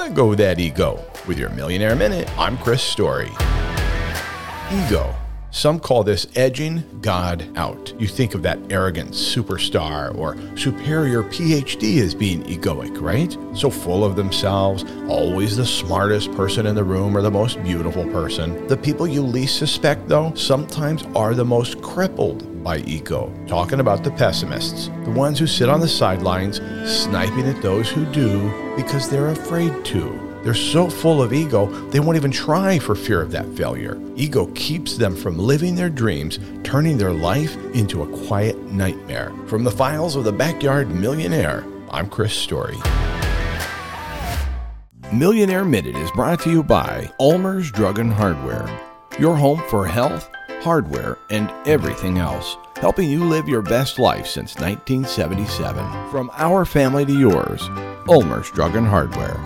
let go that ego. With your Millionaire Minute, I'm Chris Story. Ego. Some call this edging God out. You think of that arrogant superstar or superior PhD as being egoic, right? So full of themselves, always the smartest person in the room or the most beautiful person. The people you least suspect, though, sometimes are the most crippled by ego. Talking about the pessimists, the ones who sit on the sidelines, sniping at those who do because they're afraid to. They're so full of ego, they won't even try for fear of that failure. Ego keeps them from living their dreams, turning their life into a quiet nightmare. From the files of the Backyard Millionaire, I'm Chris Story. Millionaire Minute is brought to you by Ulmer's Drug and Hardware, your home for health, hardware, and everything else, helping you live your best life since 1977. From our family to yours, Ulmer's Drug and Hardware.